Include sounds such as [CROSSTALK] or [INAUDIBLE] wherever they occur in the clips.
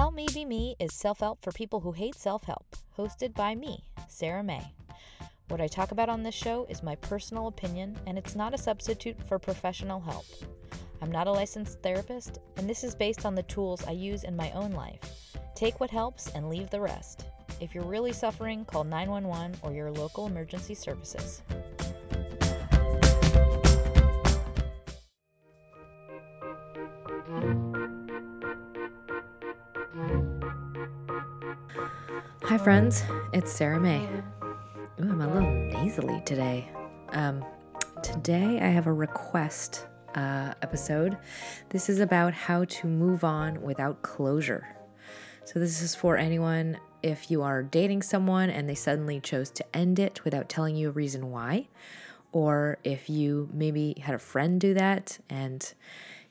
Help Me Be Me is self help for people who hate self help, hosted by me, Sarah May. What I talk about on this show is my personal opinion, and it's not a substitute for professional help. I'm not a licensed therapist, and this is based on the tools I use in my own life. Take what helps and leave the rest. If you're really suffering, call 911 or your local emergency services. Hi, friends. It's Sarah May. Ooh, I'm a little nasally today. Um, today, I have a request uh, episode. This is about how to move on without closure. So, this is for anyone if you are dating someone and they suddenly chose to end it without telling you a reason why, or if you maybe had a friend do that and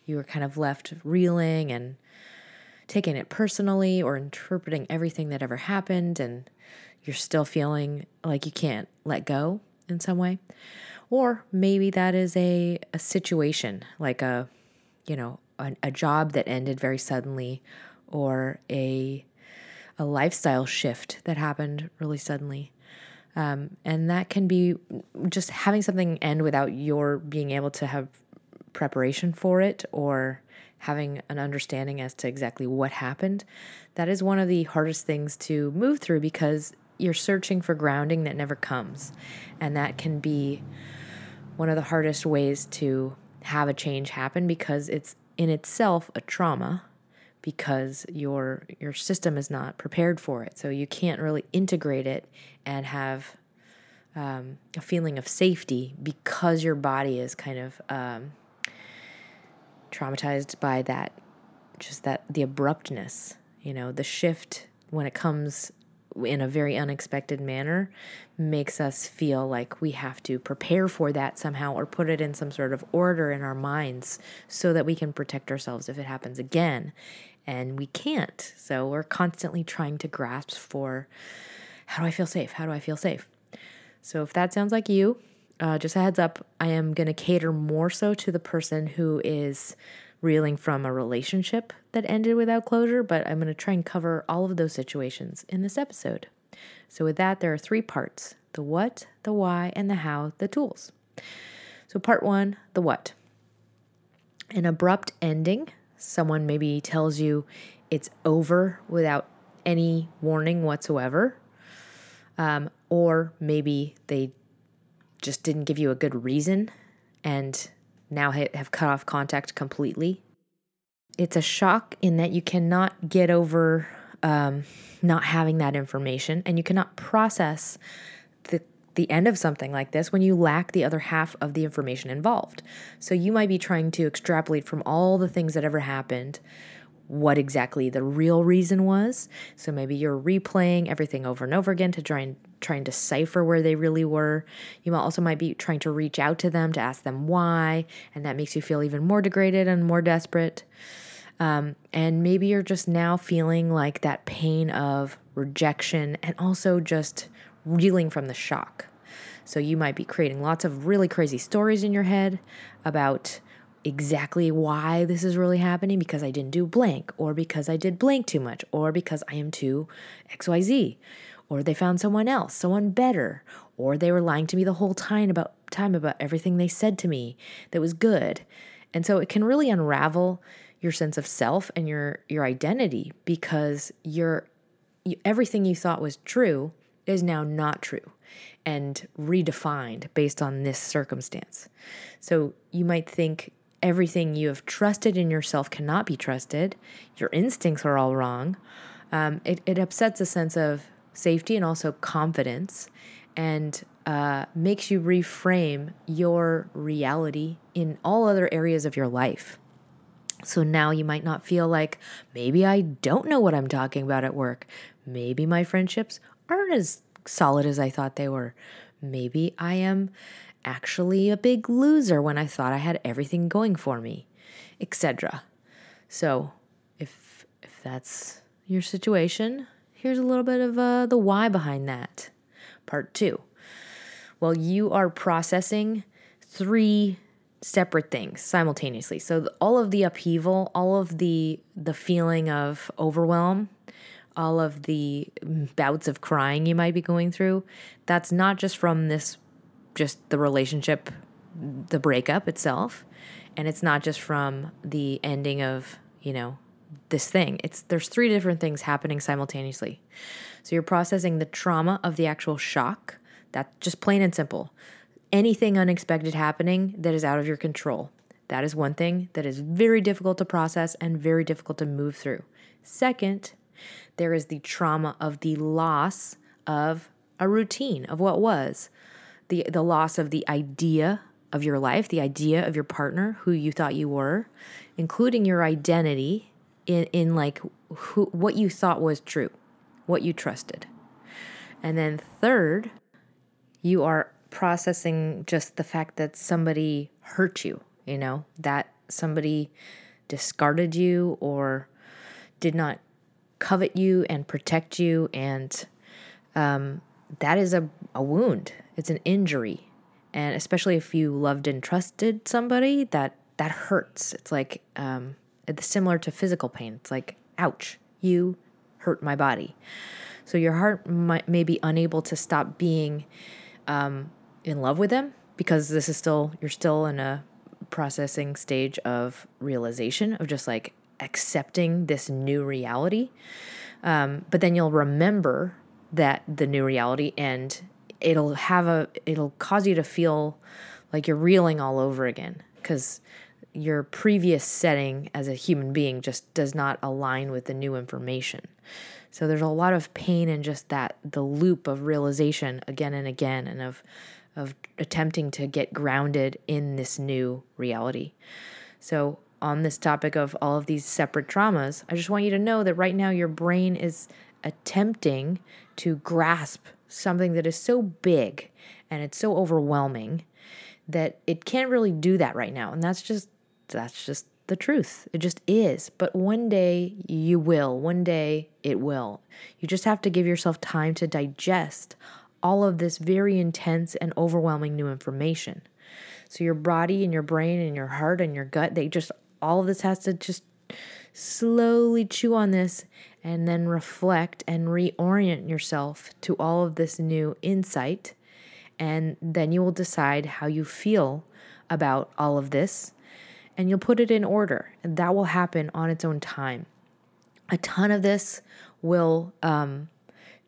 you were kind of left reeling and taking it personally or interpreting everything that ever happened and you're still feeling like you can't let go in some way. Or maybe that is a, a situation like a, you know, a, a job that ended very suddenly or a, a lifestyle shift that happened really suddenly. Um, and that can be just having something end without your being able to have preparation for it or having an understanding as to exactly what happened, that is one of the hardest things to move through because you're searching for grounding that never comes. And that can be one of the hardest ways to have a change happen because it's in itself a trauma because your your system is not prepared for it. So you can't really integrate it and have um, a feeling of safety because your body is kind of um, traumatized by that, just that the abruptness, you know, the shift when it comes in a very unexpected manner makes us feel like we have to prepare for that somehow or put it in some sort of order in our minds so that we can protect ourselves if it happens again. And we can't. So we're constantly trying to grasp for how do I feel safe? How do I feel safe? So if that sounds like you, uh, just a heads up, I am going to cater more so to the person who is reeling from a relationship that ended without closure, but I'm going to try and cover all of those situations in this episode. So, with that, there are three parts the what, the why, and the how, the tools. So, part one the what. An abrupt ending. Someone maybe tells you it's over without any warning whatsoever. Um, or maybe they just didn't give you a good reason and now have cut off contact completely. It's a shock in that you cannot get over um, not having that information and you cannot process the the end of something like this when you lack the other half of the information involved. So you might be trying to extrapolate from all the things that ever happened what exactly the real reason was. So maybe you're replaying everything over and over again to try and try to decipher where they really were. You also might be trying to reach out to them to ask them why, and that makes you feel even more degraded and more desperate. Um, and maybe you're just now feeling like that pain of rejection and also just reeling from the shock. So you might be creating lots of really crazy stories in your head about exactly why this is really happening because I didn't do blank, or because I did blank too much, or because I am too XYZ, or they found someone else, someone better, or they were lying to me the whole time about time about everything they said to me that was good. And so it can really unravel your sense of self and your your identity because your you, everything you thought was true is now not true and redefined based on this circumstance. So you might think everything you have trusted in yourself cannot be trusted. Your instincts are all wrong. Um, it, it upsets a sense of safety and also confidence and uh, makes you reframe your reality in all other areas of your life. So now you might not feel like maybe I don't know what I'm talking about at work. Maybe my friendships aren't as solid as I thought they were. Maybe I am actually a big loser when I thought I had everything going for me, etc. So, if if that's your situation, here's a little bit of uh, the why behind that. Part 2. Well, you are processing three separate things simultaneously. So all of the upheaval, all of the the feeling of overwhelm, all of the bouts of crying you might be going through, that's not just from this just the relationship the breakup itself and it's not just from the ending of, you know, this thing. It's there's three different things happening simultaneously. So you're processing the trauma of the actual shock, that just plain and simple anything unexpected happening that is out of your control. That is one thing that is very difficult to process and very difficult to move through. Second, there is the trauma of the loss of a routine of what was, the, the loss of the idea of your life, the idea of your partner, who you thought you were, including your identity in, in like who, what you thought was true, what you trusted. And then third, you are processing just the fact that somebody hurt you, you know, that somebody discarded you or did not covet you and protect you. And um, that is a, a wound, it's an injury. And especially if you loved and trusted somebody, that that hurts. It's like um, it's similar to physical pain. It's like, ouch, you hurt my body. So your heart might, may be unable to stop being um, in love with them because this is still you're still in a processing stage of realization of just like accepting this new reality. Um, but then you'll remember that the new reality and it'll have a it'll cause you to feel like you're reeling all over again because your previous setting as a human being just does not align with the new information. So there's a lot of pain in just that the loop of realization again and again and of of attempting to get grounded in this new reality. So, on this topic of all of these separate traumas, I just want you to know that right now your brain is attempting to grasp something that is so big and it's so overwhelming that it can't really do that right now. And that's just that's just the truth. It just is. But one day you will. One day it will. You just have to give yourself time to digest all of this very intense and overwhelming new information. So your body and your brain and your heart and your gut, they just all of this has to just slowly chew on this and then reflect and reorient yourself to all of this new insight. And then you will decide how you feel about all of this and you'll put it in order. And that will happen on its own time. A ton of this will um,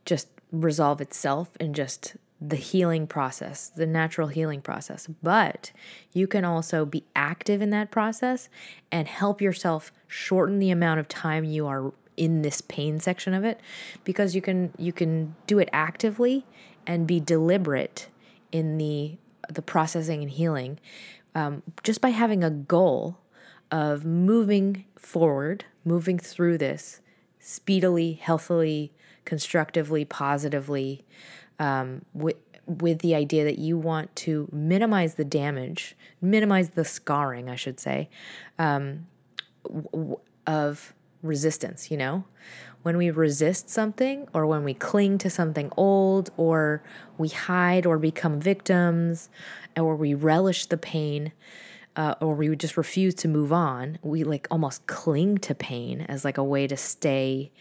just resolve itself in just the healing process, the natural healing process. But you can also be active in that process and help yourself shorten the amount of time you are in this pain section of it because you can you can do it actively and be deliberate in the the processing and healing um, just by having a goal of moving forward, moving through this speedily, healthily, constructively, positively, um, with with the idea that you want to minimize the damage, minimize the scarring, I should say, um, w- of resistance. You know, when we resist something, or when we cling to something old, or we hide or become victims, or we relish the pain uh, or we just refuse to move on. We like almost cling to pain as like a way to stay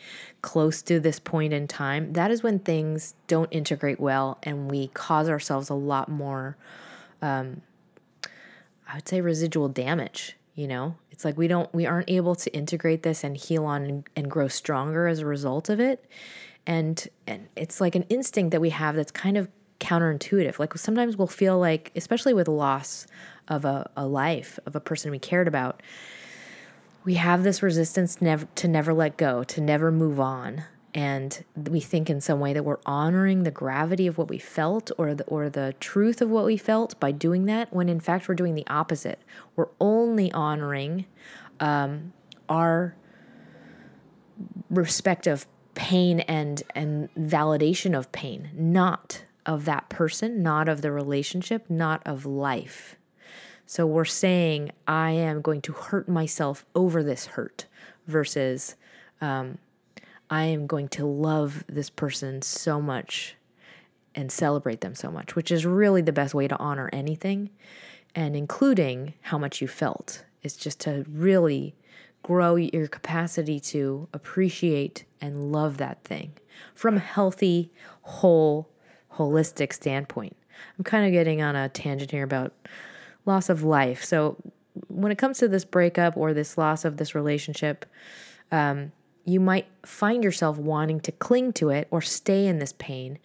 close to this point in time. That is when things don't integrate well and we cause ourselves a lot more, um, I would say, residual damage. You know, it's like we don't, we aren't able to integrate this and heal on and, and grow stronger as a result of it. And, and it's like an instinct that we have that's kind of counterintuitive. Like sometimes we'll feel like, especially with loss of a, a life of a person we cared about, we have this resistance never to never let go, to never move on. And we think in some way that we're honoring the gravity of what we felt or the, or the truth of what we felt by doing that, when in fact we're doing the opposite. We're only honoring um, our respective pain and and validation of pain, not of that person, not of the relationship, not of life. So we're saying I am going to hurt myself over this hurt versus um, I am going to love this person so much and celebrate them so much, which is really the best way to honor anything and including how much you felt. Is just to really grow your capacity to appreciate and love that thing from a healthy, whole, holistic standpoint. I'm kind of getting on a tangent here about loss of life. So, when it comes to this breakup or this loss of this relationship, um, you might find yourself wanting to cling to it or stay in this pain.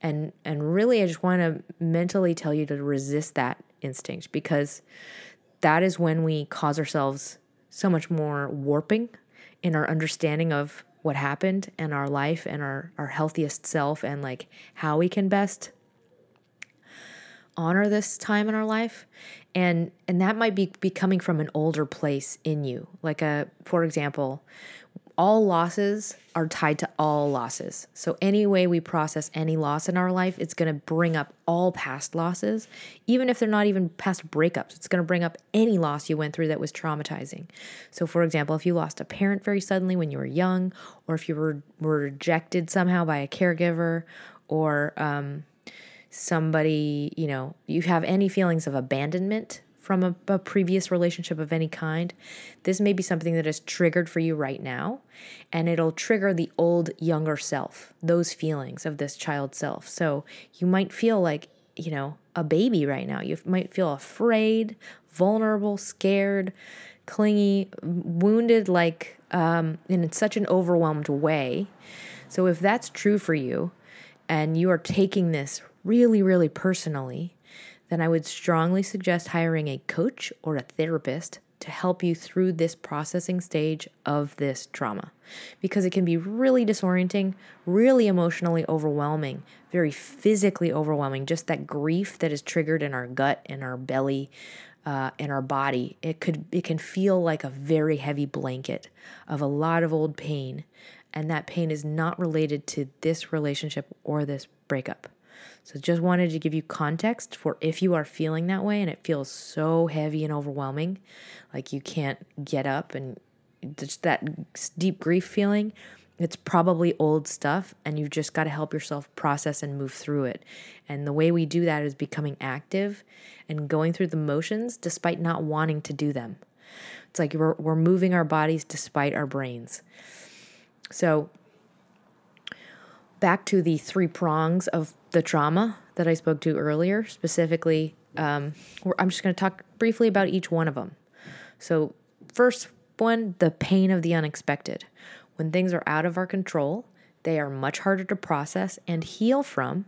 And, and really, I just want to mentally tell you to resist that instinct because that is when we cause ourselves so much more warping in our understanding of what happened and our life and our, our healthiest self and like how we can best honor this time in our life and and that might be, be coming from an older place in you like a for example all losses are tied to all losses. So, any way we process any loss in our life, it's going to bring up all past losses, even if they're not even past breakups. It's going to bring up any loss you went through that was traumatizing. So, for example, if you lost a parent very suddenly when you were young, or if you were, were rejected somehow by a caregiver, or um, somebody, you know, you have any feelings of abandonment from a, a, previous relationship of any kind, this may be something that is triggered for you right now. And it'll trigger the old, younger self, those feelings of this child self. So you might feel like, you know, a baby right now. You might feel afraid, vulnerable, scared, clingy, wounded, like um, in such an overwhelmed way. So if that's true for you and you are taking this really, really personally, then I would strongly suggest hiring a coach or a therapist to help you through this processing stage of this trauma because it can be really disorienting, really emotionally overwhelming, very physically overwhelming. Just that grief that is triggered in our gut, in our belly, uh, in our body. It could it can feel like a very heavy blanket of a lot of old pain, and that pain is not related to this relationship or this breakup. So just wanted to give you context for if you are feeling that way and it feels so heavy and overwhelming, like you can't get up and just that deep grief feeling, it's probably old stuff and you've just got to help yourself process and move through it. And the way we do that is becoming active and going through the motions despite not wanting to do them. It's like we're, we're moving our bodies despite our brains. So, back to the three prongs of the trauma that I spoke to earlier, specifically, um, I'm just going to talk briefly about each one of them. So, first one, the pain of the unexpected. When things are out of our control, they are much harder to process and heal from.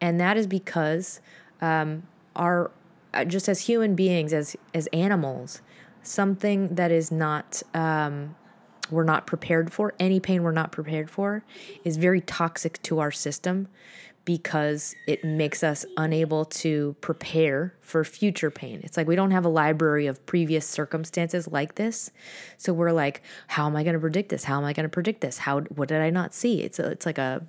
And that is because um, our, uh, just as human beings, as, as animals, something that is not um, we're not prepared for, any pain we're not prepared for, is very toxic to our system because it makes us unable to prepare for future pain. It's like we don't have a library of previous circumstances like this. So we're like, how am I going to predict this? How am I going to predict this? How what did I not see? It's a, it's like a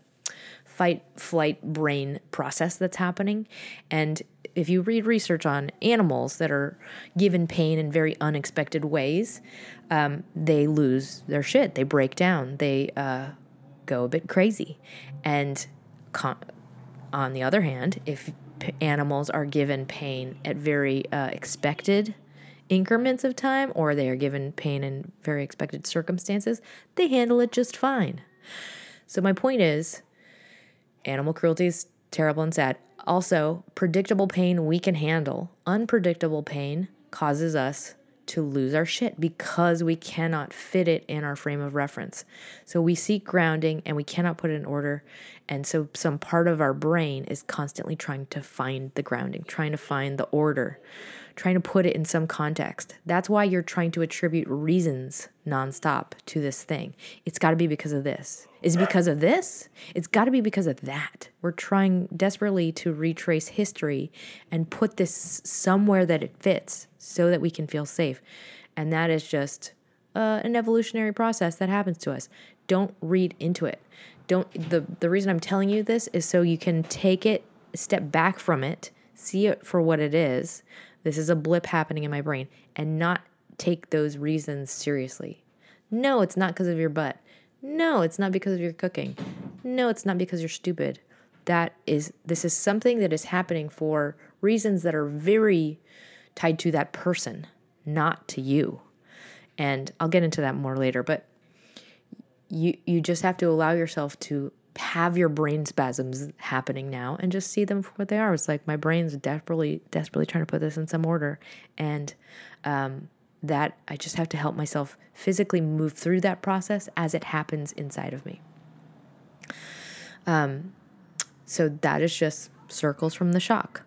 fight flight brain process that's happening and if you read research on animals that are given pain in very unexpected ways, um, they lose their shit. They break down. They uh, go a bit crazy. And con- on the other hand, if p- animals are given pain at very uh, expected increments of time or they are given pain in very expected circumstances, they handle it just fine. So, my point is animal cruelty is terrible and sad. Also, predictable pain we can handle. Unpredictable pain causes us to lose our shit because we cannot fit it in our frame of reference. So we seek grounding and we cannot put it in order. And so some part of our brain is constantly trying to find the grounding, trying to find the order, trying to put it in some context. That's why you're trying to attribute reasons nonstop to this thing. It's got to be because of this. Is it because of this? It's got to be because of that. We're trying desperately to retrace history and put this somewhere that it fits so that we can feel safe. And that is just uh, an evolutionary process that happens to us. Don't read into it. Don't the the reason I'm telling you this is so you can take it, step back from it, see it for what it is. This is a blip happening in my brain, and not take those reasons seriously. No, it's not because of your butt. No, it's not because of your cooking. No, it's not because you're stupid. That is this is something that is happening for reasons that are very tied to that person, not to you. And I'll get into that more later, but you you just have to allow yourself to have your brain spasms happening now and just see them for what they are. It's like my brain's desperately desperately trying to put this in some order and um, that I just have to help myself physically move through that process as it happens inside of me. Um, so that is just circles from the shock.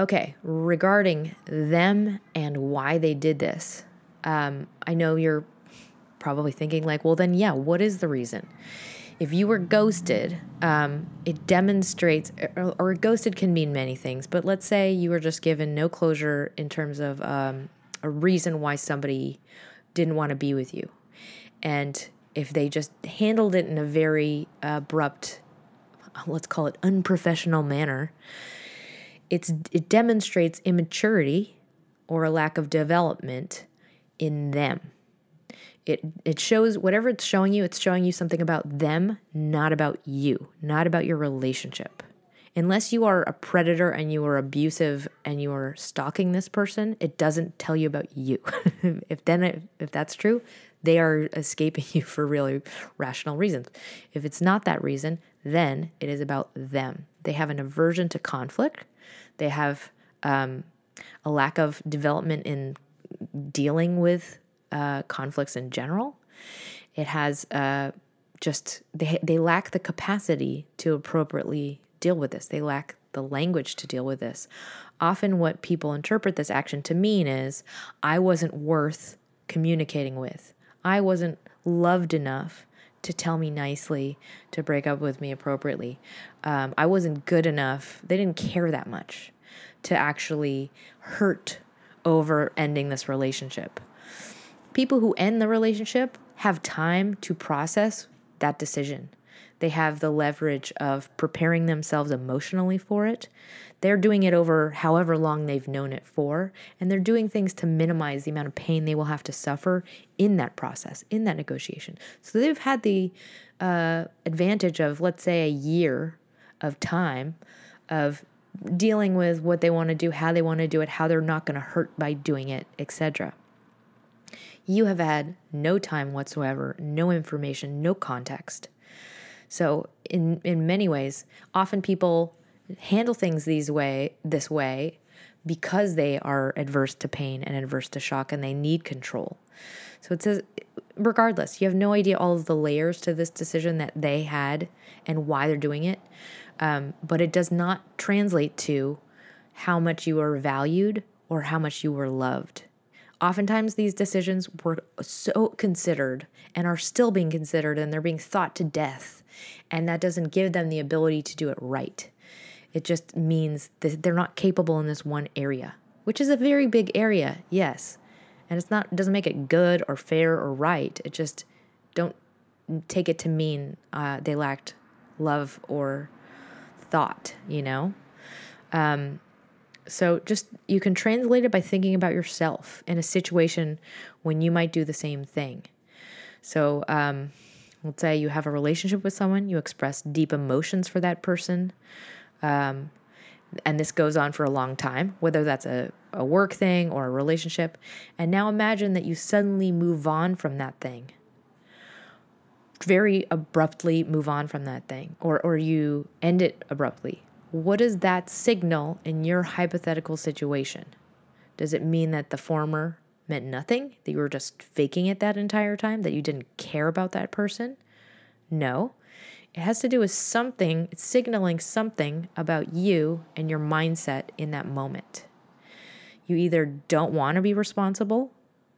Okay, regarding them and why they did this, um, I know you're probably thinking, like, well, then, yeah, what is the reason? If you were ghosted, um, it demonstrates, or, or, ghosted can mean many things, but let's say you were just given no closure in terms of um, a reason why somebody didn't want to be with you. And if they just handled it in a very abrupt, let's call it unprofessional manner, it's, it demonstrates immaturity or a lack of development in them. It, it shows whatever it's showing you, it's showing you something about them, not about you, not about your relationship unless you are a predator and you are abusive and you are stalking this person, it doesn't tell you about you. [LAUGHS] if then if that's true, they are escaping [LAUGHS] you for really rational reasons. If it's not that reason, then it is about them. They have an aversion to conflict. They have um, a lack of development in dealing with uh, conflicts in general. It has uh, just they they lack the capacity to appropriately deal with this. They lack the language to deal with this. Often, what people interpret this action to mean is I wasn't worth communicating with, I wasn't loved enough to tell me nicely, to break up with me appropriately. Um, I wasn't good enough. They didn't care that much to actually hurt over ending this relationship. People who end the relationship have time to process that decision. They have the leverage of preparing themselves emotionally for it. They're doing it over however long they've known it for, and they're doing things to minimize the amount of pain they will have to suffer in that process, in that negotiation. So they've had the uh, advantage of, let's say, a year of time of dealing with what they want to do, how they want to do it, how they're not going to hurt by doing it, etc. You have had no time whatsoever, no information, no context. So in in many ways, often people handle things these way this way because they are adverse to pain and adverse to shock and they need control. So it says regardless, you have no idea all of the layers to this decision that they had and why they're doing it. Um, but it does not translate to how much you are valued or how much you were loved. Oftentimes, these decisions were so considered and are still being considered, and they're being thought to death and that doesn't give them the ability to do it right. It just means that they're not capable in this one area, which is a very big area, yes. And it's not doesn't make it good or fair or right. It just don't take it to mean uh, they lacked love or thought, you know? Um, so just you can translate it by thinking about yourself in a situation when you might do the same thing. So um, Let's say you have a relationship with someone, you express deep emotions for that person. Um, and this goes on for a long time, whether that's a, a work thing or a relationship. And now imagine that you suddenly move on from that thing. Very abruptly move on from that thing, or, or you end it abruptly. What does that signal in your hypothetical situation? Does it mean that the former meant nothing, that you were just faking it that entire time, that you didn't care about that person? No. It has to do with something, it's signaling something about you and your mindset in that moment. You either don't want to be responsible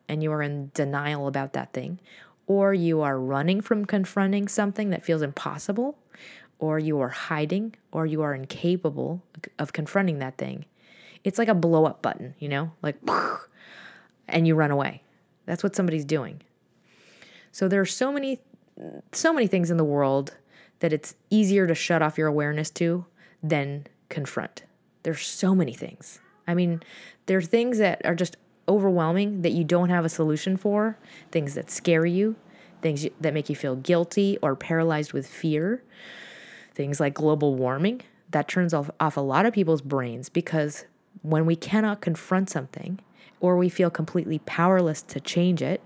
and you are in denial about that thing, or you are running from confronting something that feels impossible, or you are hiding, or you are incapable of confronting that thing. It's like a blow up button, you know, like [LAUGHS] and you run away. That's what somebody's doing. So there are so many so many things in the world that it's easier to shut off your awareness to than confront. There's so many things. I mean, there are things that are just overwhelming that you don't have a solution for, things that scare you, things that make you feel guilty or paralyzed with fear, things like global warming. That turns off, off a lot of people's brains because when we cannot confront something or we feel completely powerless to change it,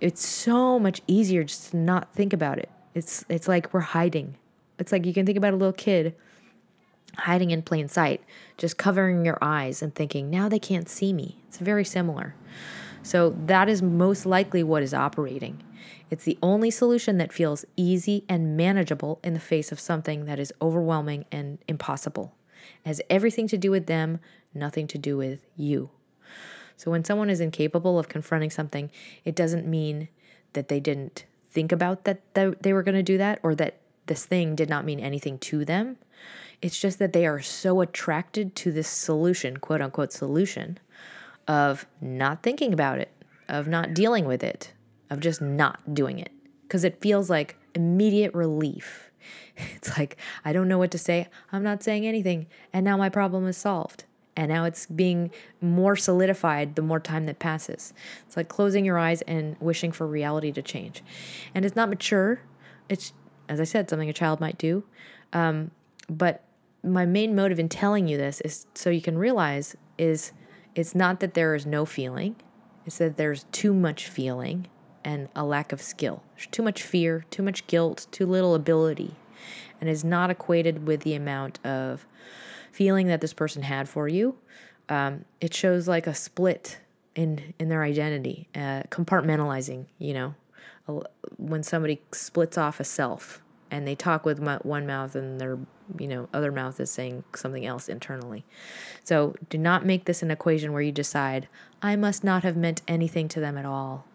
it's so much easier just to not think about it. It's it's like we're hiding. It's like you can think about a little kid hiding in plain sight, just covering your eyes and thinking, now they can't see me. It's very similar. So that is most likely what is operating. It's the only solution that feels easy and manageable in the face of something that is overwhelming and impossible. It has everything to do with them, nothing to do with you. So when someone is incapable of confronting something, it doesn't mean that they didn't think about that they were going to do that or that this thing did not mean anything to them. It's just that they are so attracted to this solution, quote unquote solution, of not thinking about it, of not dealing with it, of just not doing it. Because it feels like immediate relief. [LAUGHS] It's like, I don't know what to say. I'm not saying anything. And now my problem is solved. And now it's being more solidified the more time that passes. It's like closing your eyes and wishing for reality to change. And it's not mature. It's, as I said, something a child might do. Um, but my main motive in telling you this is so you can realize is it's not that there is no feeling, it's that there's too much feeling and a lack of skill. Too much fear, too much guilt, too little ability, and is not equated with the amount of feeling that this person had for you. Um, it shows like a split in in their identity, uh, compartmentalizing. You know, when somebody splits off a self and they talk with one mouth and their you know other mouth is saying something else internally so do not make this an equation where you decide i must not have meant anything to them at all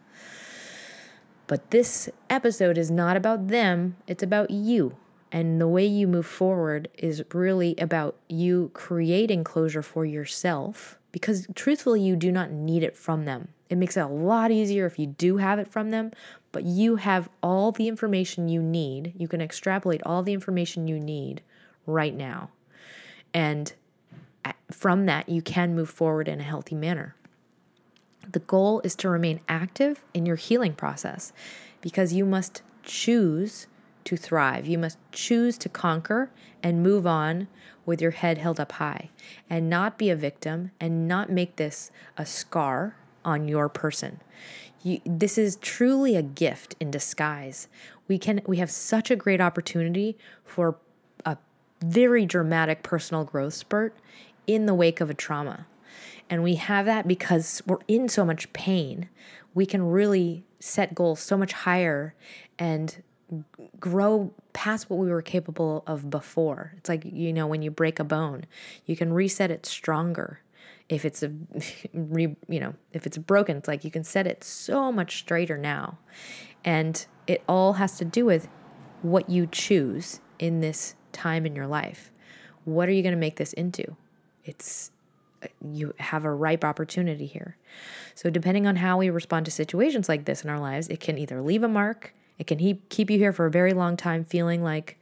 but this episode is not about them it's about you and the way you move forward is really about you creating closure for yourself because truthfully you do not need it from them it makes it a lot easier if you do have it from them, but you have all the information you need. You can extrapolate all the information you need right now. And uh, from that, you can move forward in a healthy manner. The goal is to remain active in your healing process because you must choose to thrive. You must choose to conquer and move on with your head held up high and not be a victim and not make this a scar on your person. You, this is truly a gift in disguise. We can we have such a great opportunity for a very dramatic personal growth spurt in the wake of a trauma. And we have that because we're in so much pain. We can really set goals so much higher and grow past what we were capable of before. It's like, you know, when you break a bone, you can reset it stronger if it's a [LAUGHS] you know if it's broken it's like you can set it so much straighter now and it all has to do with what you choose in this time in your life what are you going to make this into it's you have a ripe opportunity here so depending on how we respond to situations like this in our lives it can either leave a mark it can keep you here for a very long time feeling like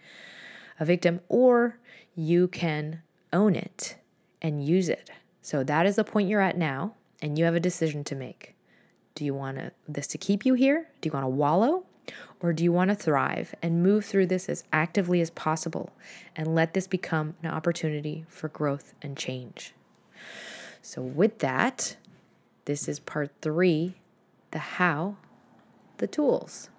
a victim or you can own it and use it so that is the point you're at now, and you have a decision to make. Do you want this to keep you here? Do you want to wallow? Or do you want to thrive and move through this as actively as possible and let this become an opportunity for growth and change? So, with that, this is part three the how, the tools.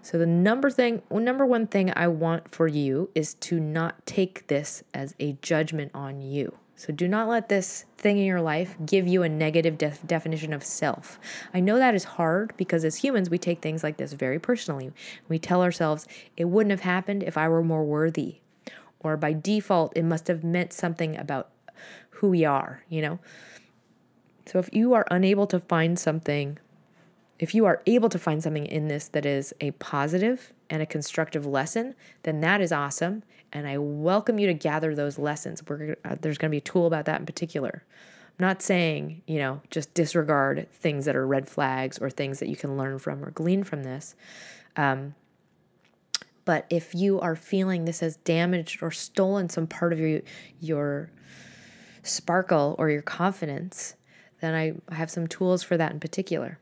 So the number thing, number one thing I want for you is to not take this as a judgment on you. So do not let this thing in your life give you a negative def- definition of self. I know that is hard because as humans, we take things like this very personally. We tell ourselves, it wouldn't have happened if I were more worthy. Or by default, it must have meant something about who we are, you know? So if you are unable to find something, if you are able to find something in this that is a positive and a constructive lesson, then that is awesome. And I welcome you to gather those lessons. We're, uh, there's going to be a tool about that in particular. I'm not saying, you know, just disregard things that are red flags or things that you can learn from or glean from this. Um, but if you are feeling this has damaged or stolen some part of your your sparkle or your confidence, then I have some tools for that in particular.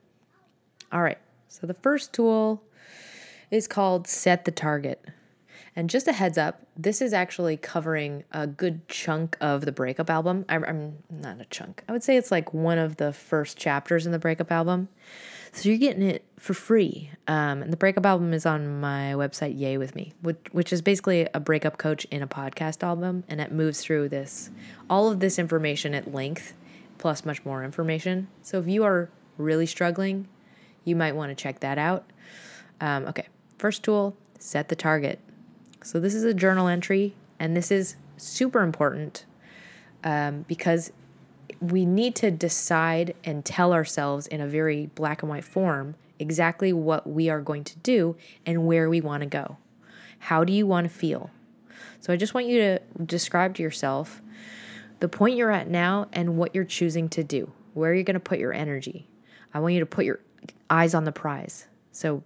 All right. So the first tool is called set the target. And just a heads up, this is actually covering a good chunk of the breakup album. I'm, I'm, not a chunk. I would say it's like one of the first chapters in the breakup album. So you're getting it for free. Um, and the breakup album is on my website, Yay With Me, which, which is basically a breakup coach in a podcast album. And it moves through this, all of this information at length, plus much more information. So if you are really struggling, you might want to check that out. Um, okay, first tool set the target. So, this is a journal entry, and this is super important um, because we need to decide and tell ourselves in a very black and white form exactly what we are going to do and where we want to go. How do you want to feel? So, I just want you to describe to yourself the point you're at now and what you're choosing to do, where you're going to put your energy. I want you to put your eyes on the prize. So,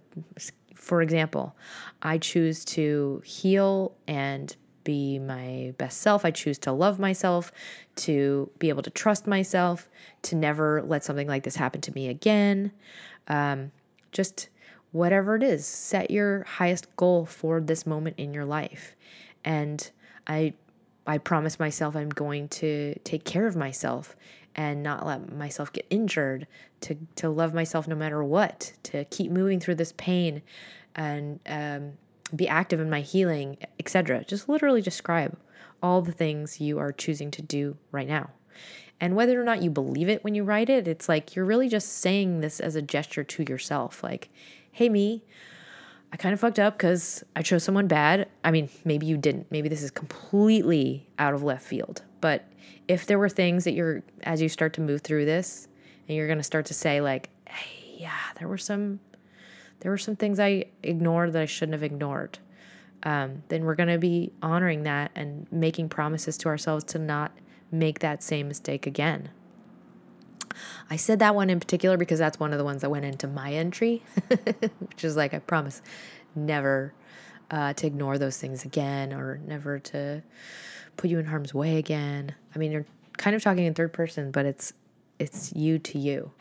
for example, I choose to heal and be my best self. I choose to love myself, to be able to trust myself, to never let something like this happen to me again. Um, just whatever it is, set your highest goal for this moment in your life. And I I promise myself I'm going to take care of myself and not let myself get injured, to, to love myself no matter what, to keep moving through this pain and um, be active in my healing, etc. Just literally describe all the things you are choosing to do right now. And whether or not you believe it when you write it, it's like you're really just saying this as a gesture to yourself like, hey, me, I kind of fucked up because I chose someone bad. I mean, maybe you didn't. Maybe this is completely out of left field. But if there were things that you're as you start to move through this and you're going to start to say like hey yeah there were some there were some things i ignored that i shouldn't have ignored um, then we're going to be honoring that and making promises to ourselves to not make that same mistake again i said that one in particular because that's one of the ones that went into my entry [LAUGHS] which is like i promise never uh, to ignore those things again or never to put you in harm's way again. I mean, you're kind of talking in third person, but it's it's you to you.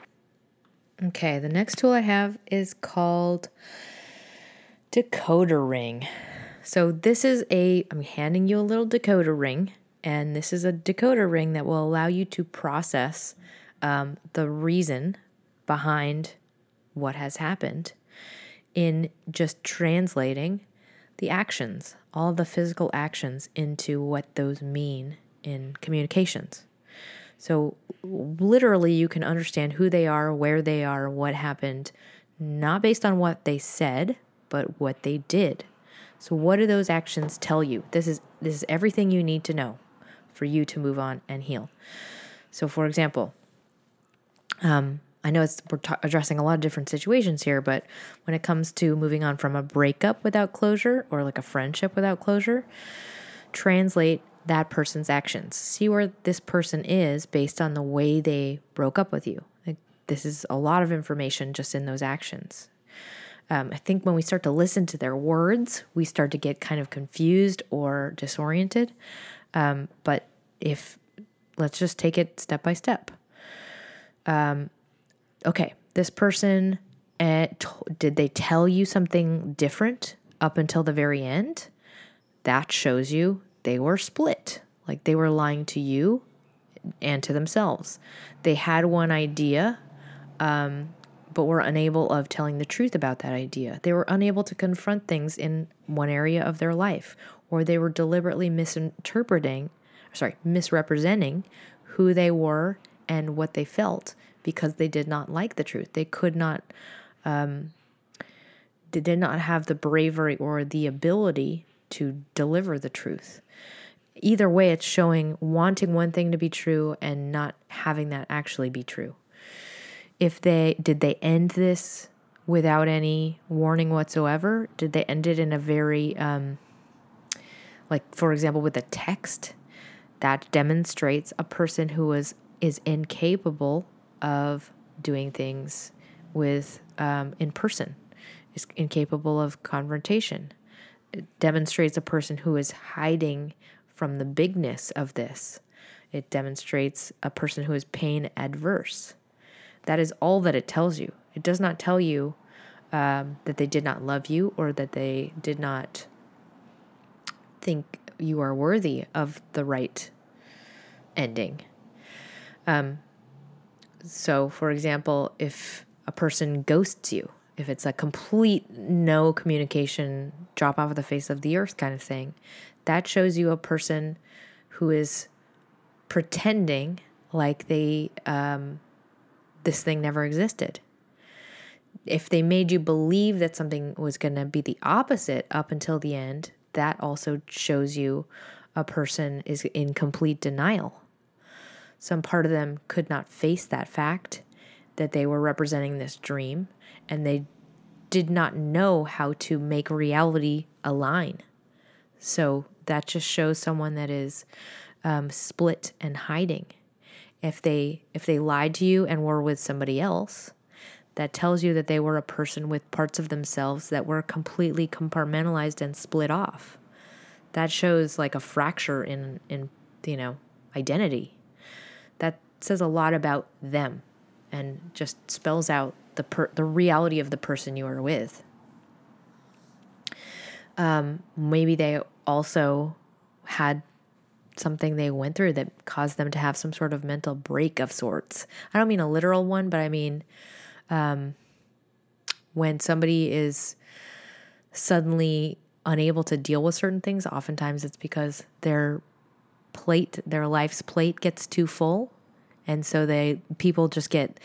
Okay, the next tool I have is called decoder ring. So this is a I'm handing you a little decoder ring, and this is a decoder ring that will allow you to process um, the reason behind what has happened in just translating the actions, all the physical actions, into what those mean in communications. So, literally, you can understand who they are, where they are, what happened, not based on what they said, but what they did. So, what do those actions tell you? This is this is everything you need to know for you to move on and heal. So, for example, um, I know it's we're addressing a lot of different situations here, but when it comes to moving on from a breakup without closure or like a friendship without closure, translate that person's actions. See where this person is based on the way they broke up with you. Like, this is a lot of information just in those actions. Um, I think when we start to listen to their words, we start to get kind of confused or disoriented. Um, but if let's just take it step by step. Um, okay, this person, t- did they tell you something different up until the very end? That shows you they were split. Like they were lying to you and to themselves. They had one idea, um, but were unable of telling the truth about that idea. They were unable to confront things in one area of their life, or they were deliberately misinterpreting, sorry, misrepresenting who they were and what they felt because they did not like the truth. They could not, um, they did not have the bravery or the ability to deliver the truth. Either way, it's showing wanting one thing to be true and not having that actually be true. If they did they end this without any warning whatsoever? Did they end it in a very, um, like, for example, with a text? That demonstrates a person who is incapable of doing things with um, in person, is incapable of confrontation. It demonstrates a person who is hiding from the bigness of this. It demonstrates a person who is pain adverse. That is all that it tells you. It does not tell you um, that they did not love you or that they did not think you are worthy of the right ending. Um, so, for example, if a person ghosts you, if it's a complete no communication, drop off of the face of the earth kind of thing, that shows you a person who is pretending like they um, this thing never existed. If they made you believe that something was going to be the opposite up until the end, that also shows you a person is in complete denial. Some part of them could not face that fact that they were representing this dream and they did not know how to make reality align. So that just shows someone that is um, split and hiding. If they if they lied to you and were with somebody else, that tells you that they were a person with parts of themselves that were completely compartmentalized and split off. That shows like a fracture in in you know identity. That says a lot about them and just spells out the per- the reality of the person you are with. Um, maybe they also had something they went through that caused them to have some sort of mental break of sorts. I don't mean a literal one, but I mean um, when somebody is suddenly unable to deal with certain things, oftentimes it's because their plate, their life's plate gets too full. And so they people just get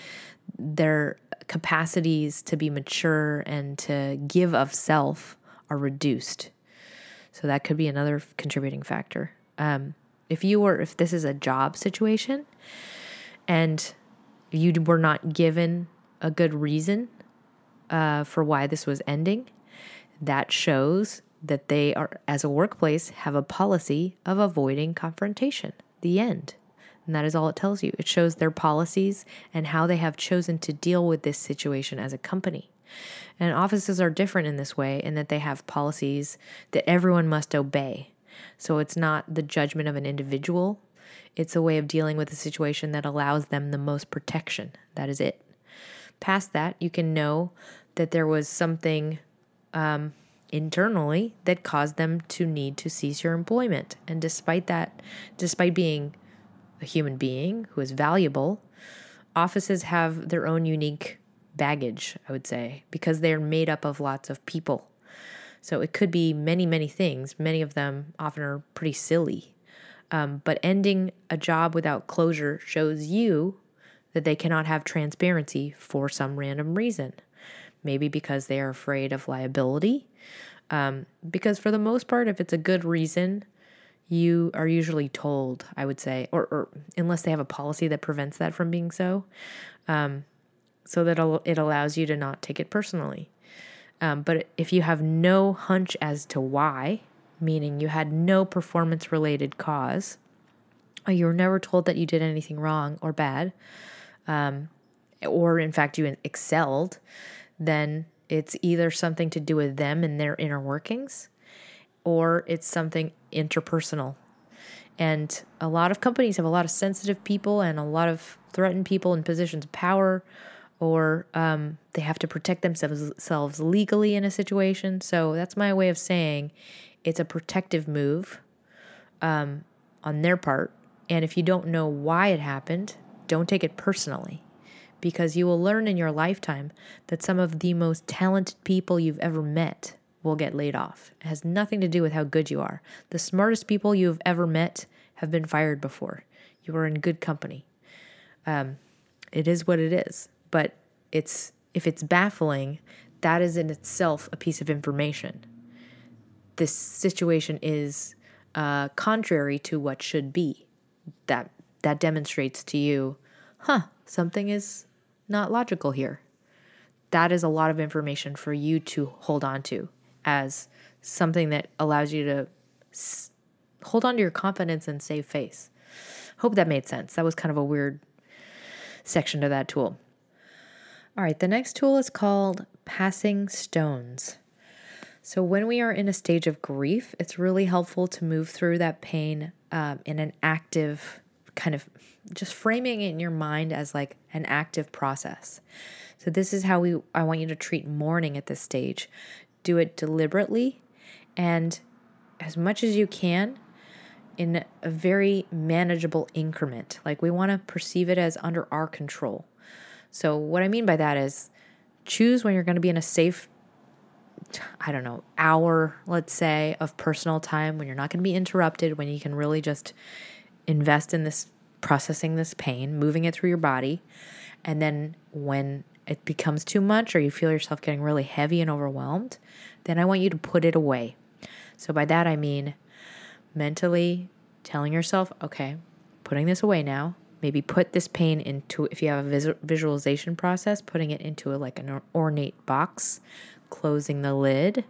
their capacities to be mature and to give of self are reduced. So that could be another contributing factor. Um, if you were, if this is a job situation and you were not given a good reason uh, for why this was ending, that shows that they are, as a workplace, have a policy of avoiding confrontation. The end. And that is all it tells you. It shows their policies and how they have chosen to deal with this situation as a company. And offices are different in this way in that they have policies that everyone must obey. So it's not the judgment of an individual, it's a way of dealing with a situation that allows them the most protection. That is it. Past that, you can know that there was something um, internally that caused them to need to cease your employment. And despite that, despite being a human being who is valuable, offices have their own unique baggage, I would say, because they're made up of lots of people. So it could be many, many things. Many of them often are pretty silly. Um, but ending a job without closure shows you that they cannot have transparency for some random reason. Maybe because they are afraid of liability. Um, because for the most part, if it's a good reason, you are usually told, I would say, or, or unless they have a policy that prevents that from being so, um, so that it allows you to not take it personally. Um, but if you have no hunch as to why, meaning you had no performance related cause, or you were never told that you did anything wrong or bad, um, or in fact you excelled, then it's either something to do with them and their inner workings, or it's something interpersonal. And a lot of companies have a lot of sensitive people and a lot of threatened people in positions of power or um, they have to protect themselves legally in a situation. So that's my way of saying it's a protective move um, on their part. And if you don't know why it happened, don't take it personally because you will learn in your lifetime that some of the most talented people you've ever met will get laid off. It has nothing to do with how good you are. The smartest people you've ever met have been fired before. You are in good company. Um, it is what it is but it's if it's baffling, that is in itself a piece of information. This situation is uh, contrary to what should be. That that demonstrates to you, huh? Something is not logical here. That is a lot of information for you to hold on to as something that allows you to s- hold on to your confidence and save face. Hope that made sense. That was kind of a weird section to that tool. All right, the next tool is called passing stones. So, when we are in a stage of grief, it's really helpful to move through that pain um, in an active kind of just framing it in your mind as like an active process. So, this is how we I want you to treat mourning at this stage. Do it deliberately and as much as you can in a very manageable increment. Like, we want to perceive it as under our control. So, what I mean by that is choose when you're going to be in a safe I don't know, hour, let's say, of personal time when you're not going to be interrupted, when you can really just invest in this processing this pain, moving it through your body. And then when it becomes too much or you feel yourself getting really heavy and overwhelmed, then I want you to put it away. So by that I mean mentally telling yourself, okay, putting this away now. Maybe put this pain into, if you have a visualization process, putting it into a, like an ornate box closing the lid,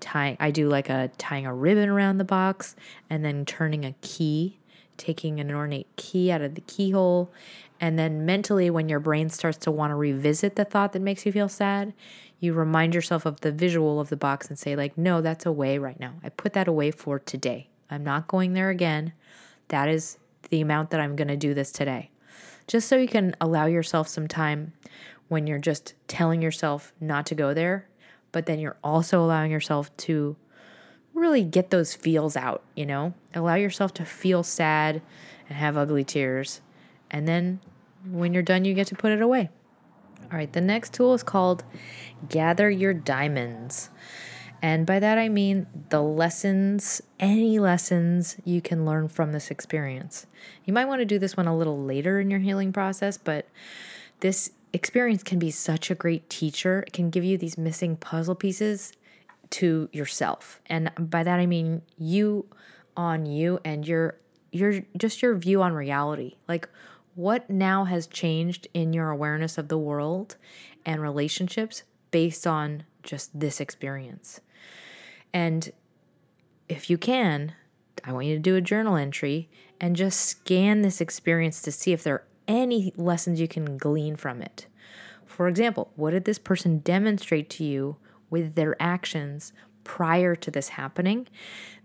tying I do like a tying a ribbon around the box and then turning a key, taking an ornate key out of the keyhole, and then mentally when your brain starts to want to revisit the thought that makes you feel sad, you remind yourself of the visual of the box and say like, "No, that's away right now. I put that away for today. I'm not going there again. That is the amount that I'm going to do this today." Just so you can allow yourself some time when you're just telling yourself not to go there but then you're also allowing yourself to really get those feels out, you know? Allow yourself to feel sad and have ugly tears. And then when you're done, you get to put it away. All right, the next tool is called Gather Your Diamonds. And by that I mean the lessons, any lessons you can learn from this experience. You might want to do this one a little later in your healing process, but this experience can be such a great teacher. It can give you these missing puzzle pieces to yourself. And by that I mean you on you and your your just your view on reality. Like what now has changed in your awareness of the world and relationships based on just this experience. And if you can, I want you to do a journal entry and just scan this experience to see if there are any lessons you can glean from it. For example, what did this person demonstrate to you with their actions prior to this happening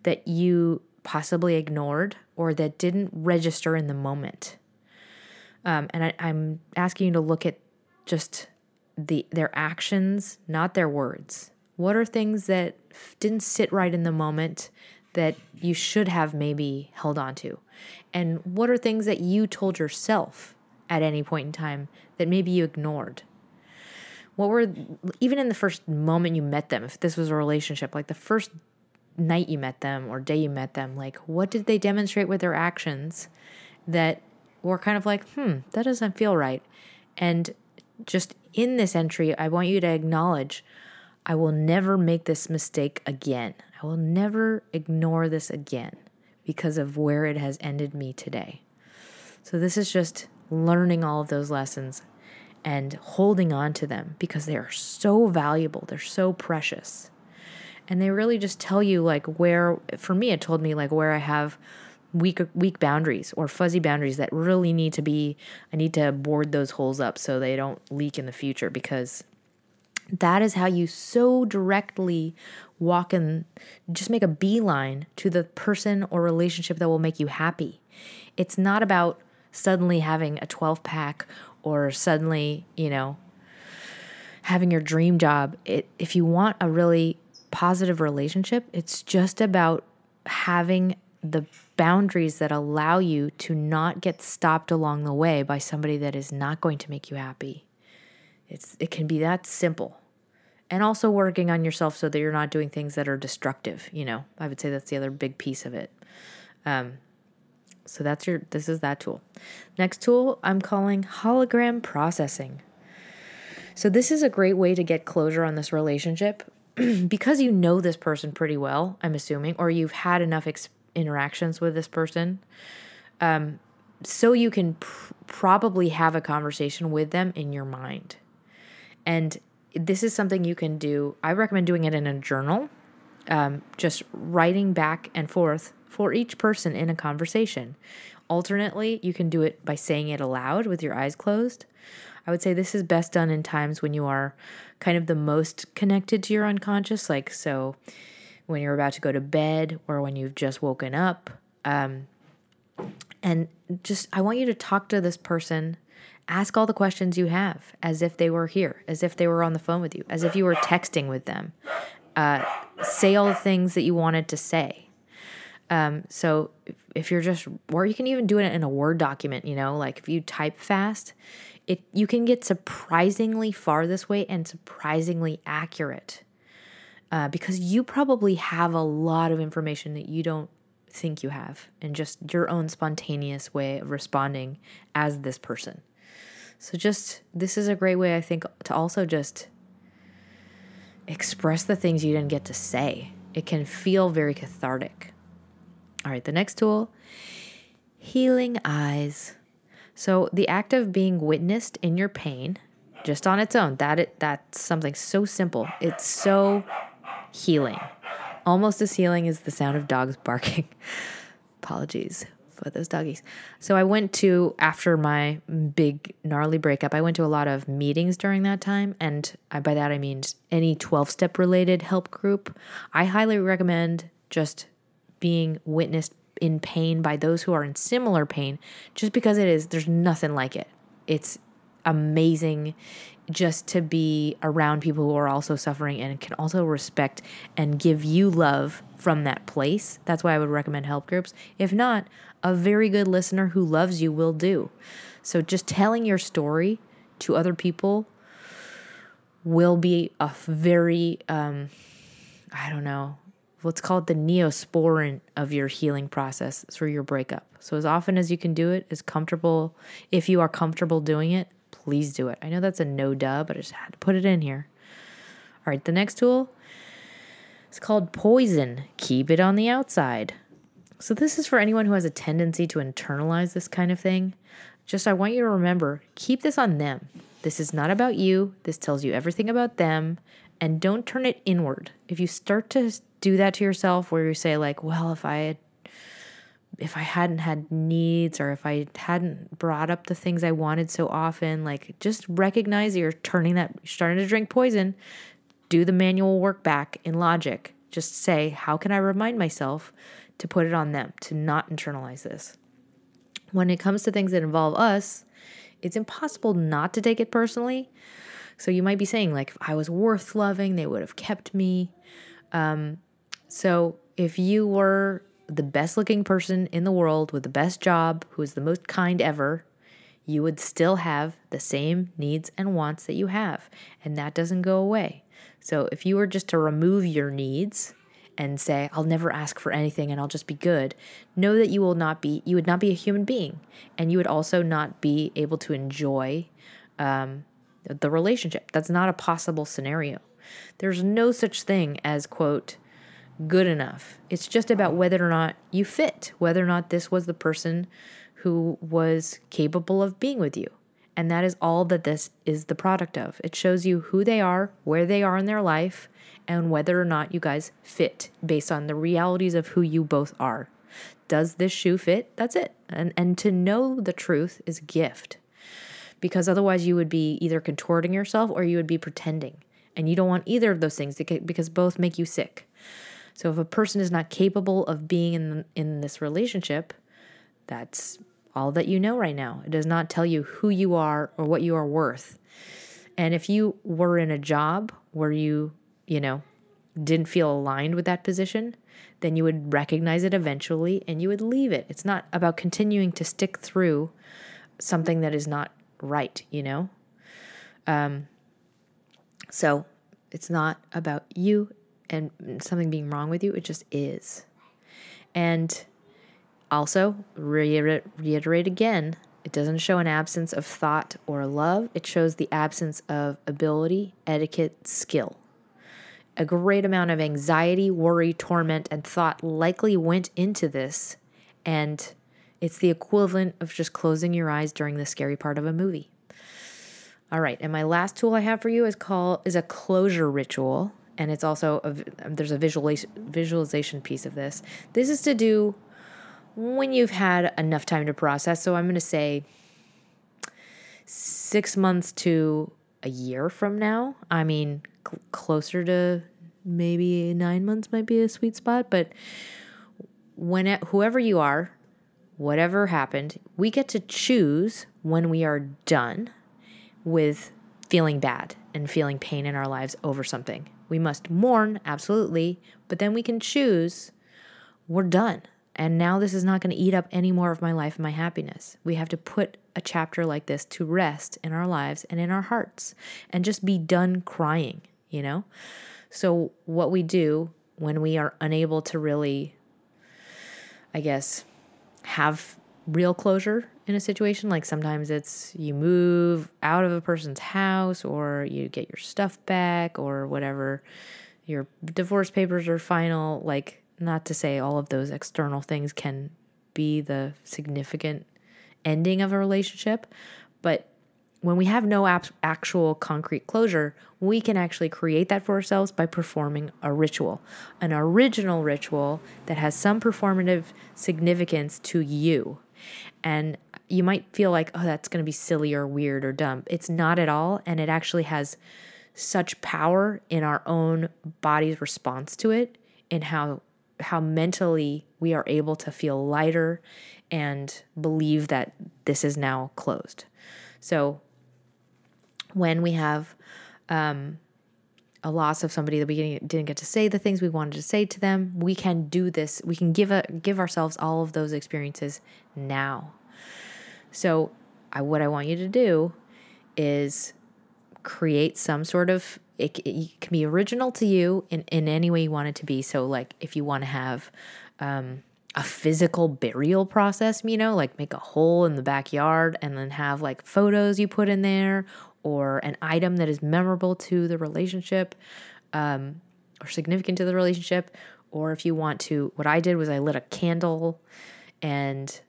that you possibly ignored or that didn't register in the moment? Um, and I, I'm asking you to look at just the their actions, not their words. What are things that didn't sit right in the moment that you should have maybe held on to? And what are things that you told yourself at any point in time that maybe you ignored? What were, even in the first moment you met them, if this was a relationship, like the first night you met them or day you met them, like what did they demonstrate with their actions that were kind of like, hmm, that doesn't feel right? And just in this entry, I want you to acknowledge I will never make this mistake again. I will never ignore this again because of where it has ended me today. So, this is just learning all of those lessons and holding on to them because they are so valuable, they're so precious. And they really just tell you like where for me it told me like where I have weak weak boundaries or fuzzy boundaries that really need to be I need to board those holes up so they don't leak in the future because that is how you so directly walk and just make a beeline to the person or relationship that will make you happy. It's not about suddenly having a 12 pack or suddenly, you know, having your dream job. It, if you want a really positive relationship, it's just about having the boundaries that allow you to not get stopped along the way by somebody that is not going to make you happy. It's it can be that simple and also working on yourself so that you're not doing things that are destructive you know i would say that's the other big piece of it um, so that's your this is that tool. Next tool i'm calling hologram processing. So this is a great way to get closure on this relationship. [CLEARS THROAT] Because you know this person pretty well i'm assuming or you've had enough ex- interactions with this person um, so you can pr- probably have a conversation with them in your mind. And this is something you can do. I recommend doing it in a journal, um, just writing back and forth for each person in a conversation alternately, you can do it by saying it aloud with your eyes closed. I would say this is best done in times when you are kind of the most connected to your unconscious, like so when you're about to go to bed or when you've just woken up. Um, and just, I want you to talk to this person. Ask all the questions you have as if they were here, as if they were on the phone with you, as if you were texting with them. Uh, say all the things that you wanted to say. Um, so if you're just, or you can even do it in a Word document, you know, like if you type fast, it you can get surprisingly far this way and surprisingly accurate. Uh, because you probably have a lot of information that you don't think you have, and just your own spontaneous way of responding as this person. So, just this is a great way, I think, to also just express the things you didn't get to say. It can feel very cathartic. All right, the next tool healing eyes. So, the act of being witnessed in your pain, just on its own, that it, that's something so simple. It's so healing. Almost as healing as the sound of dogs [LAUGHS] barking. Apologies for those doggies. So I went to after my big gnarly breakup. I went to a lot of meetings during that time, and I, by that I mean any twelve step related help group. I highly recommend just being witnessed in pain by those who are in similar pain, just because it is. There's nothing like it. It's amazing just to be around people who are also suffering and can also respect and give you love from that place. That's why I would recommend help groups. If not, a very good listener who loves you will do. So just telling your story to other people will be a very um I don't know, let's call it the neosporin of your healing process through your breakup. So as often as you can do it, as comfortable if you are comfortable doing it, please do it. I know that's a no duh, but I just had to put it in here. All right, the next tool is called poison. Keep it on the outside. So, this is for anyone who has a tendency to internalize this kind of thing. Just, I want you to remember keep this on them. This is not about you. This tells you everything about them. And don't turn it inward. If you start to do that to yourself, where you say, like, well, if I had if I hadn't had needs or if I hadn't brought up the things I wanted so often, like just recognize you're turning that, starting to drink poison. Do the manual work back in logic. Just say, how can I remind myself to put it on them, to not internalize this? When it comes to things that involve us, it's impossible not to take it personally. So you might be saying, like, if I was worth loving, they would have kept me. Um, so if you were the best looking person in the world with the best job, who is the most kind ever, you would still have the same needs and wants that you have. And that doesn't go away. So if you were just to remove your needs and say, I'll never ask for anything and I'll just be good, know that you will not be, you would not be a human being. And you would also not be able to enjoy um, the relationship. That's not a possible scenario. There's no such thing as, quote, good enough. It's just about whether or not you fit, whether or not this was the person who was capable of being with you. And that is all that this is the product of. It shows you who they are, where they are in their life, and whether or not you guys fit based on the realities of who you both are. Does this shoe fit? That's it. And and to know the truth is gift. Because otherwise you would be either contorting yourself or you would be pretending. And you don't want either of those things because both make you sick. So if a person is not capable of being in in this relationship, that's all that you know right now. It does not tell you who you are or what you are worth. And if you were in a job where you, you know, didn't feel aligned with that position, then you would recognize it eventually and you would leave it. It's not about continuing to stick through something that is not right, you know? Um, so it's not about you, and something being wrong with you. It just is. And also, reiterate, again, it doesn't show an absence of thought or love, it shows the absence of ability, etiquette, skill. A great amount of anxiety, worry, torment, and thought likely went into this, and it's the equivalent of just closing your eyes during the scary part of a movie. All right, and my last tool I have for you is called is a closure ritual and it's also a, um, there's a visualization visualization piece of this. This is to do when you've had enough time to process. So I'm going to say six months to a year from now. I mean, cl- closer to maybe nine months might be a sweet spot. But when it, whoever you are, whatever happened, we get to choose when we are done with feeling bad and feeling pain in our lives over something. We must mourn, absolutely, but then we can choose we're done. And now this is not going to eat up any more of my life and my happiness. We have to put a chapter like this to rest in our lives and in our hearts and just be done crying, you know? So, what we do when we are unable to really, I guess, have real closure in a situation, like sometimes it's you move out of a person's house or you get your stuff back or whatever, your divorce papers are final, like, not to say all of those external things can be the significant ending of a relationship, but when we have no ap- actual concrete closure, we can actually create that for ourselves by performing a ritual, an original ritual that has some performative significance to you. And you might feel like, oh, that's going to be silly or weird or dumb. It's not at all. And it actually has such power in our own body's response to it, in how how mentally we are able to feel lighter and believe that this is now closed. So when we have um, a loss of somebody that we didn't get to say the things we wanted to say to them, we can do this. We can give a give ourselves all of those experiences now. So, I, what I want you to do is create some sort of it, it can be original to you in, in any way you want it to be. So, like if you want to have um, a physical burial process, you know, like make a hole in the backyard and then have like photos you put in there or an item that is memorable to the relationship um, or significant to the relationship. Or if you want to, what I did was I lit a candle and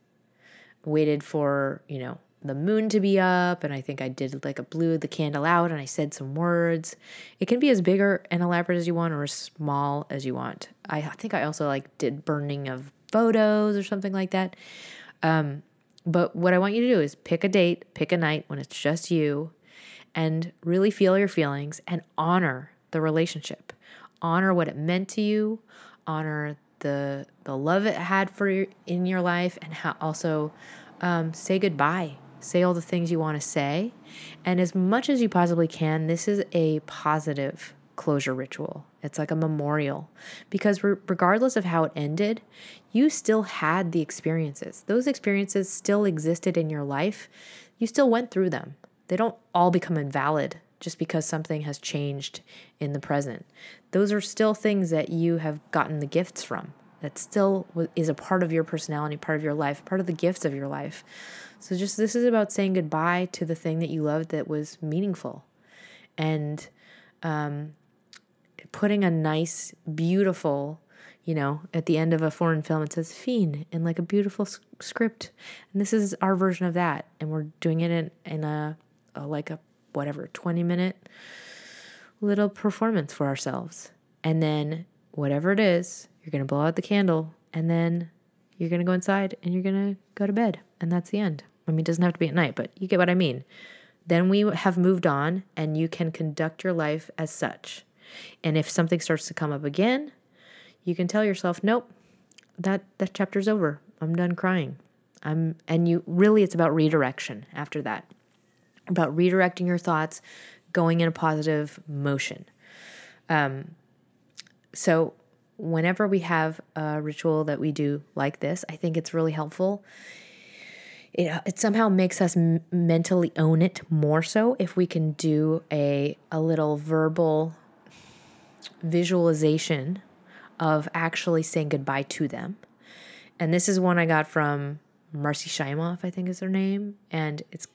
waited for, you know, the moon to be up and I think I did like a blew the candle out and I said some words. It can be as big or and elaborate as you want or as small as you want. I think I also like did burning of photos or something like that. Um, but what I want you to do is pick a date, pick a night when it's just you and really feel your feelings and honor the relationship. Honor what it meant to you, honor the the love it had for you in your life and how also um, say goodbye say all the things you want to say. And as much as you possibly can, this is a positive closure ritual. It's like a memorial because re- regardless of how it ended, you still had the experiences. Those experiences still existed in your life. You still went through them. They don't all become invalid just because something has changed in the present. Those are still things that you have gotten the gifts from. That still is a part of your personality, part of your life, part of the gifts of your life. So just this is about saying goodbye to the thing that you loved that was meaningful, and um, putting a nice, beautiful, you know, at the end of a foreign film it says "Fiend" in like a beautiful script, and this is our version of that, and we're doing it in in a, a like a whatever twenty minute little performance for ourselves, and then whatever it is, you're gonna blow out the candle, and then you're gonna go inside and you're gonna go to bed, and that's the end. I mean, it doesn't have to be at night, but you get what I mean. Then we have moved on and you can conduct your life as such. And if something starts to come up again, you can tell yourself, nope, that, that chapter's over. I'm done crying. I'm, and you really, it's about redirection after that, about redirecting your thoughts, going in a positive motion. Um, so, whenever we have a ritual that we do like this, I think it's really helpful it, it somehow makes us m- mentally own it more so if we can do a, a little verbal visualization of actually saying goodbye to them. And this is one I got from Marcy Shimoff, I think is her name. And it's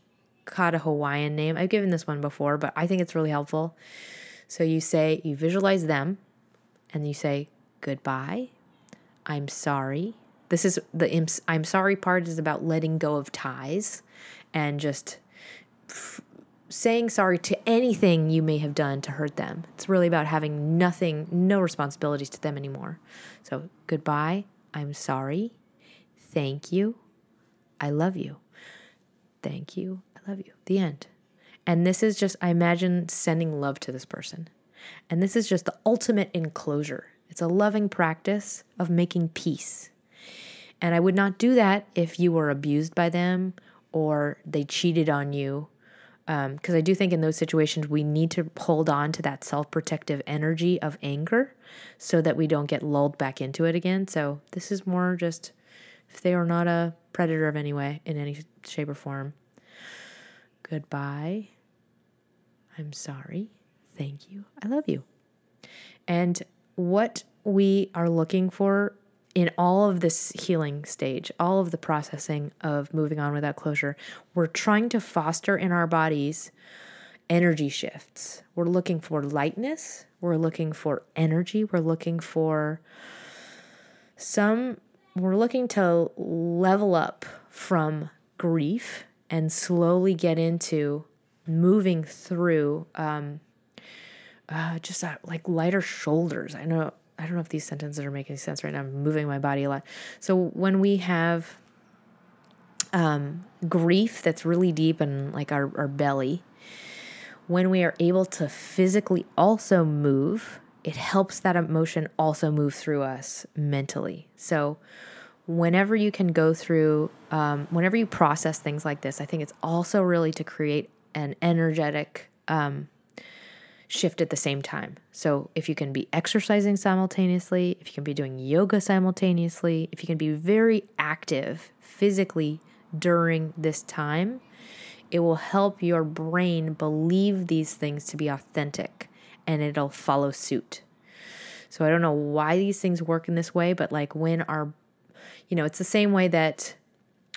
got a Hawaiian name. I've given this one before, but I think it's really helpful. So you say, you visualize them and you say, goodbye, I'm sorry, this is the I'm sorry part is about letting go of ties and just f- saying sorry to anything you may have done to hurt them. It's really about having nothing, no responsibilities to them anymore. So, goodbye. I'm sorry. Thank you. I love you. Thank you. Love you. The end. And this is just, I imagine sending love to this person. And this is just the ultimate enclosure. It's a loving practice of making peace. And I would not do that if you were abused by them or they cheated on you. Because um, I do think in those situations, we need to hold on to that self protective energy of anger so that we don't get lulled back into it again. So this is more just if they are not a predator of any way, in any shape or form. Goodbye. I'm sorry. Thank you. I love you. And what we are looking for in all of this healing stage, all of the processing of moving on without closure, we're trying to foster in our bodies energy shifts. We're looking for lightness, we're looking for energy, we're looking for some, we're looking to level up from grief and slowly get into moving through um, uh, just uh, like lighter shoulders. I know I don't know if these sentences are making sense right now. I'm moving my body a lot. So when we have um, grief that's really deep in like our, our belly, when we are able to physically also move, it helps that emotion also move through us mentally. So whenever you can go through, um, whenever you process things like this, I think it's also really to create an energetic um, shift at the same time. So, if you can be exercising simultaneously, if you can be doing yoga simultaneously, if you can be very active physically during this time, it will help your brain believe these things to be authentic and it'll follow suit. So, I don't know why these things work in this way, but like when our, you know, it's the same way that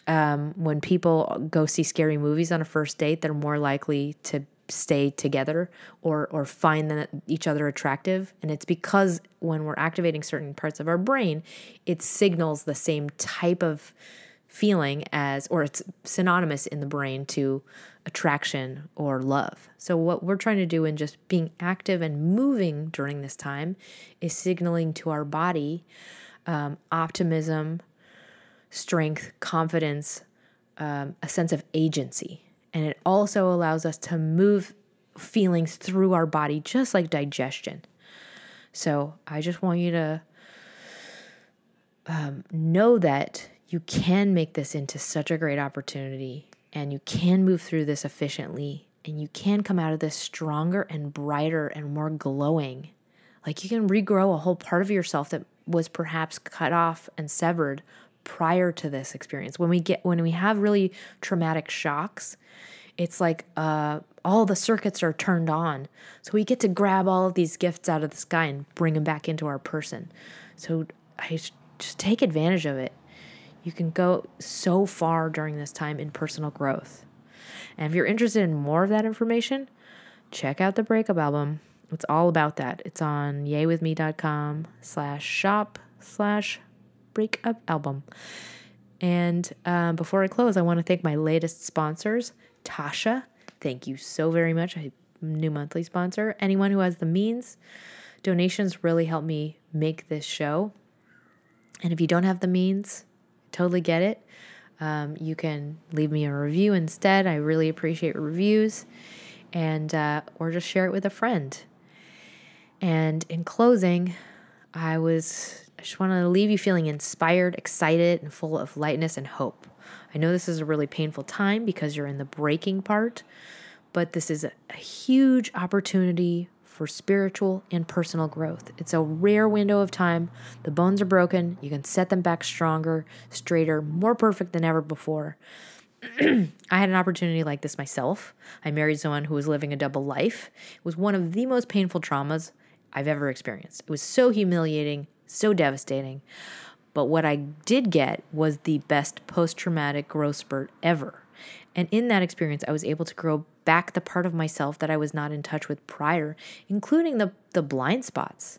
um, when people go see scary movies on a first date, they're more likely to stay together or or find each other attractive. And it's because when we're activating certain parts of our brain it signals the same type of feeling as or it's synonymous in the brain to attraction or love. So what we're trying to do in just being active and moving during this time is signaling to our body um, optimism strength confidence um, a sense of agency and it also allows us to move feelings through our body, just like digestion. So I just want you to um, know that you can make this into such a great opportunity and you can move through this efficiently and you can come out of this stronger and brighter and more glowing. Like you can regrow a whole part of yourself that was perhaps cut off and severed prior to this experience. When we get when we have really traumatic shocks, it's like uh, all the circuits are turned on. So we get to grab all of these gifts out of the sky and bring them back into our person. So I just take advantage of it. You can go so far during this time in personal growth. And if you're interested in more of that information, check out the breakup album. It's all about that. It's on yaywithme.com slash shop slash breakup album. And um, before I close, I want to thank my latest sponsors, Tasha. Thank you so very much. A new monthly sponsor. Anyone who has the means, donations really help me make this show. And if you don't have the means, totally get it. Um, you can leave me a review instead. I really appreciate reviews, and uh, or just share it with a friend. And in closing, I was I just want to leave you feeling inspired, excited, and full of lightness and hope. I know this is a really painful time because you're in the breaking part, but this is a, a huge opportunity for spiritual and personal growth. It's a rare window of time. The bones are broken. You can set them back stronger, straighter, more perfect than ever before. [CLEARS THROAT] I had an opportunity like this myself. I married someone who was living a double life. It was one of the most painful traumas I've ever experienced. It was so humiliating, so devastating. But what I did get was the best post traumatic growth spurt ever. And in that experience, I was able to grow back the part of myself that I was not in touch with prior, including the, the blind spots.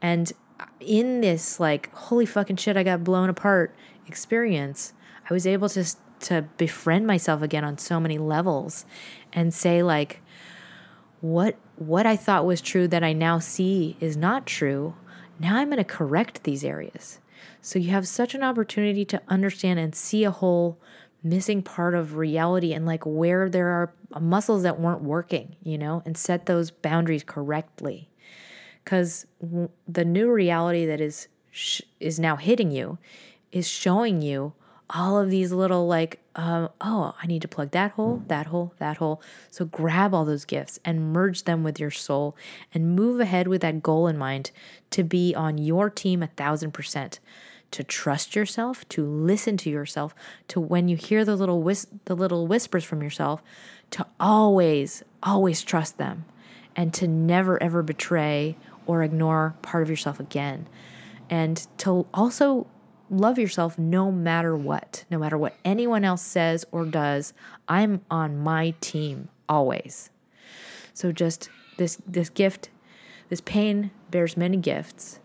And uh, in this, like, holy fucking shit, I got blown apart experience, I was able to, to befriend myself again on so many levels and say, like, what what I thought was true that I now see is not true Now I'm going to correct these areas. So you have such an opportunity to understand and see a whole missing part of reality and like where there are muscles that weren't working, you know, and set those boundaries correctly. Cuz the new reality that is sh- is now hitting you is showing you all of these little like um, oh i need to plug that hole that hole that hole. So grab all those gifts and merge them with your soul and move ahead with that goal in mind to be on your team a thousand percent to trust yourself to listen to yourself to when you hear the little whis- the little whispers from yourself to always always trust them and to never ever betray or ignore part of yourself again. And to also love yourself no matter what, no matter what anyone else says or does. I'm on my team always. So just this this gift, this pain bears many gifts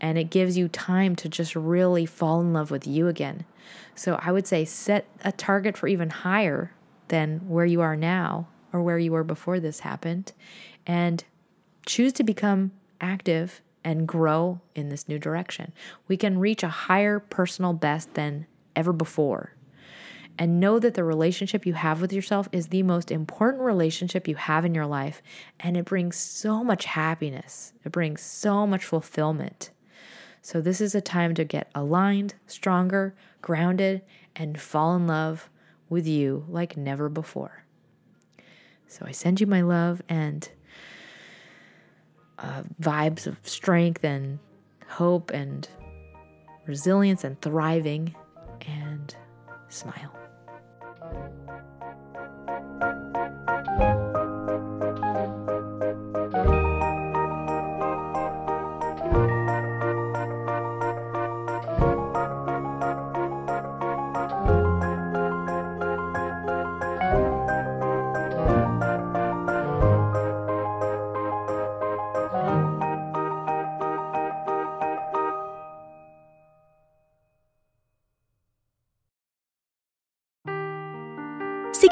and it gives you time to just really fall in love with you again. So I would say set a target for even higher than where you are now or where you were before this happened and choose to become active and grow in this new direction. We can reach a higher personal best than ever before. And know that the relationship you have with yourself is the most important relationship you have in your life. And it brings so much happiness, it brings so much fulfillment. So, this is a time to get aligned, stronger, grounded, and fall in love with you like never before. So, I send you my love and uh, vibes of strength and hope and resilience and thriving and smile.